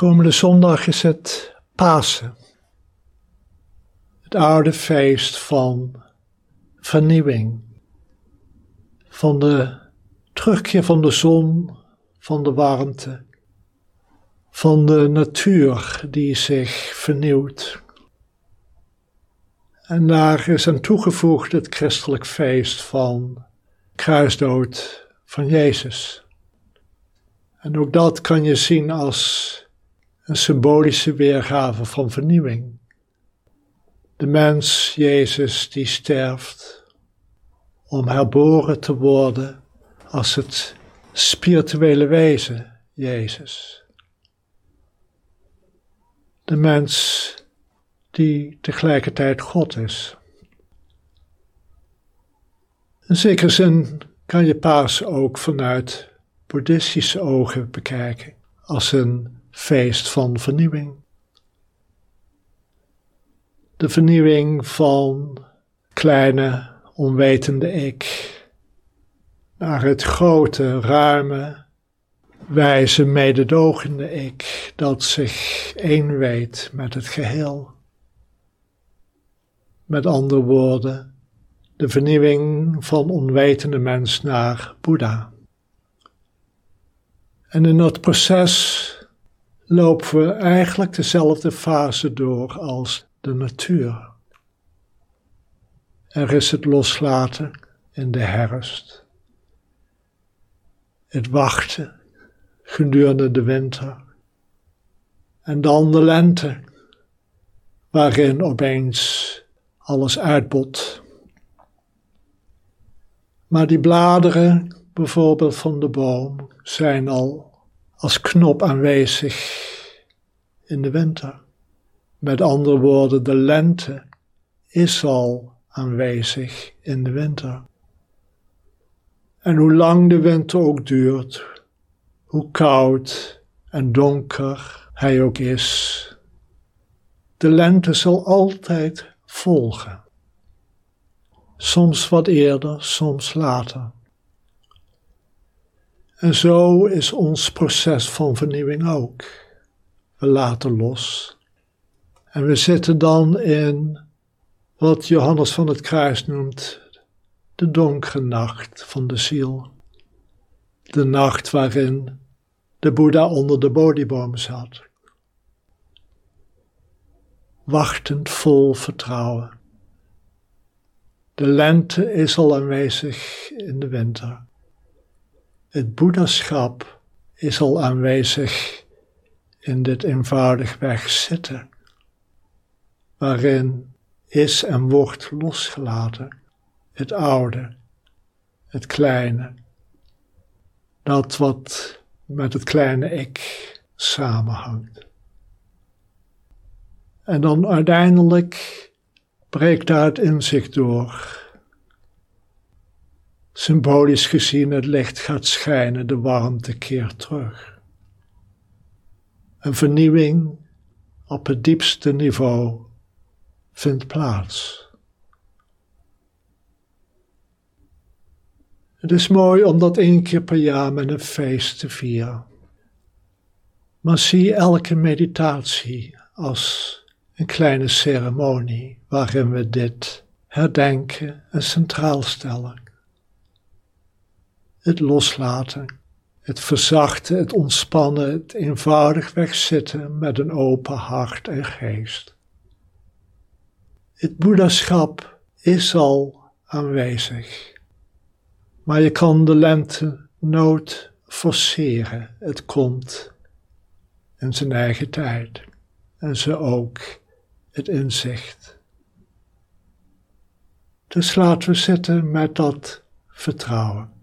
Komende zondag is het Pasen. Het oude feest van vernieuwing. Van de terugkeer van de zon, van de warmte. Van de natuur die zich vernieuwt. En daar is aan toegevoegd het christelijk feest van kruisdood van Jezus. En ook dat kan je zien als een symbolische weergave van vernieuwing. De mens, Jezus, die sterft om herboren te worden als het spirituele wezen, Jezus. De mens die tegelijkertijd God is. In zekere zin kan je paas ook vanuit boeddhistische ogen bekijken, als een feest van vernieuwing. De vernieuwing van kleine, onwetende ik naar het grote, ruime, wijze, mededogende ik dat zich één weet met het geheel. Met andere woorden, de vernieuwing van onwetende mens naar Boeddha. En in dat proces lopen we eigenlijk dezelfde fase door als de natuur. Er is het loslaten in de herfst, het wachten gedurende de winter en dan de lente, waarin opeens alles uitbot. Maar die bladeren, bijvoorbeeld van de boom, zijn al als knop aanwezig in de winter. Met andere woorden, de lente is al aanwezig in de winter. En hoe lang de winter ook duurt, hoe koud en donker hij ook is, de lente zal altijd volgen. Soms wat eerder, soms later. En zo is ons proces van vernieuwing ook. We laten los. En we zitten dan in wat Johannes van het Kruis noemt de donkere nacht van de ziel. De nacht waarin de Boeddha onder de Bodhiboom zat. Wachtend vol vertrouwen. De lente is al aanwezig in de winter. Het boeddhaschap is al aanwezig in dit eenvoudigweg zitten, waarin is en wordt losgelaten het oude, het kleine, dat wat met het kleine ik samenhangt. En dan uiteindelijk breekt daar het inzicht door Symbolisch gezien, het licht gaat schijnen, de warmte keert terug. Een vernieuwing op het diepste niveau vindt plaats. Het is mooi om dat één keer per jaar met een feest te vieren. Maar zie elke meditatie als een kleine ceremonie waarin we dit herdenken en centraal stellen het loslaten, het verzachten, het ontspannen, het eenvoudig wegzitten met een open hart en geest. Het boeddhaschap is al aanwezig, maar je kan de lente nooit forceren. Het komt in zijn eigen tijd en ze ook het inzicht. Dus laten we zitten met dat vertrouwen.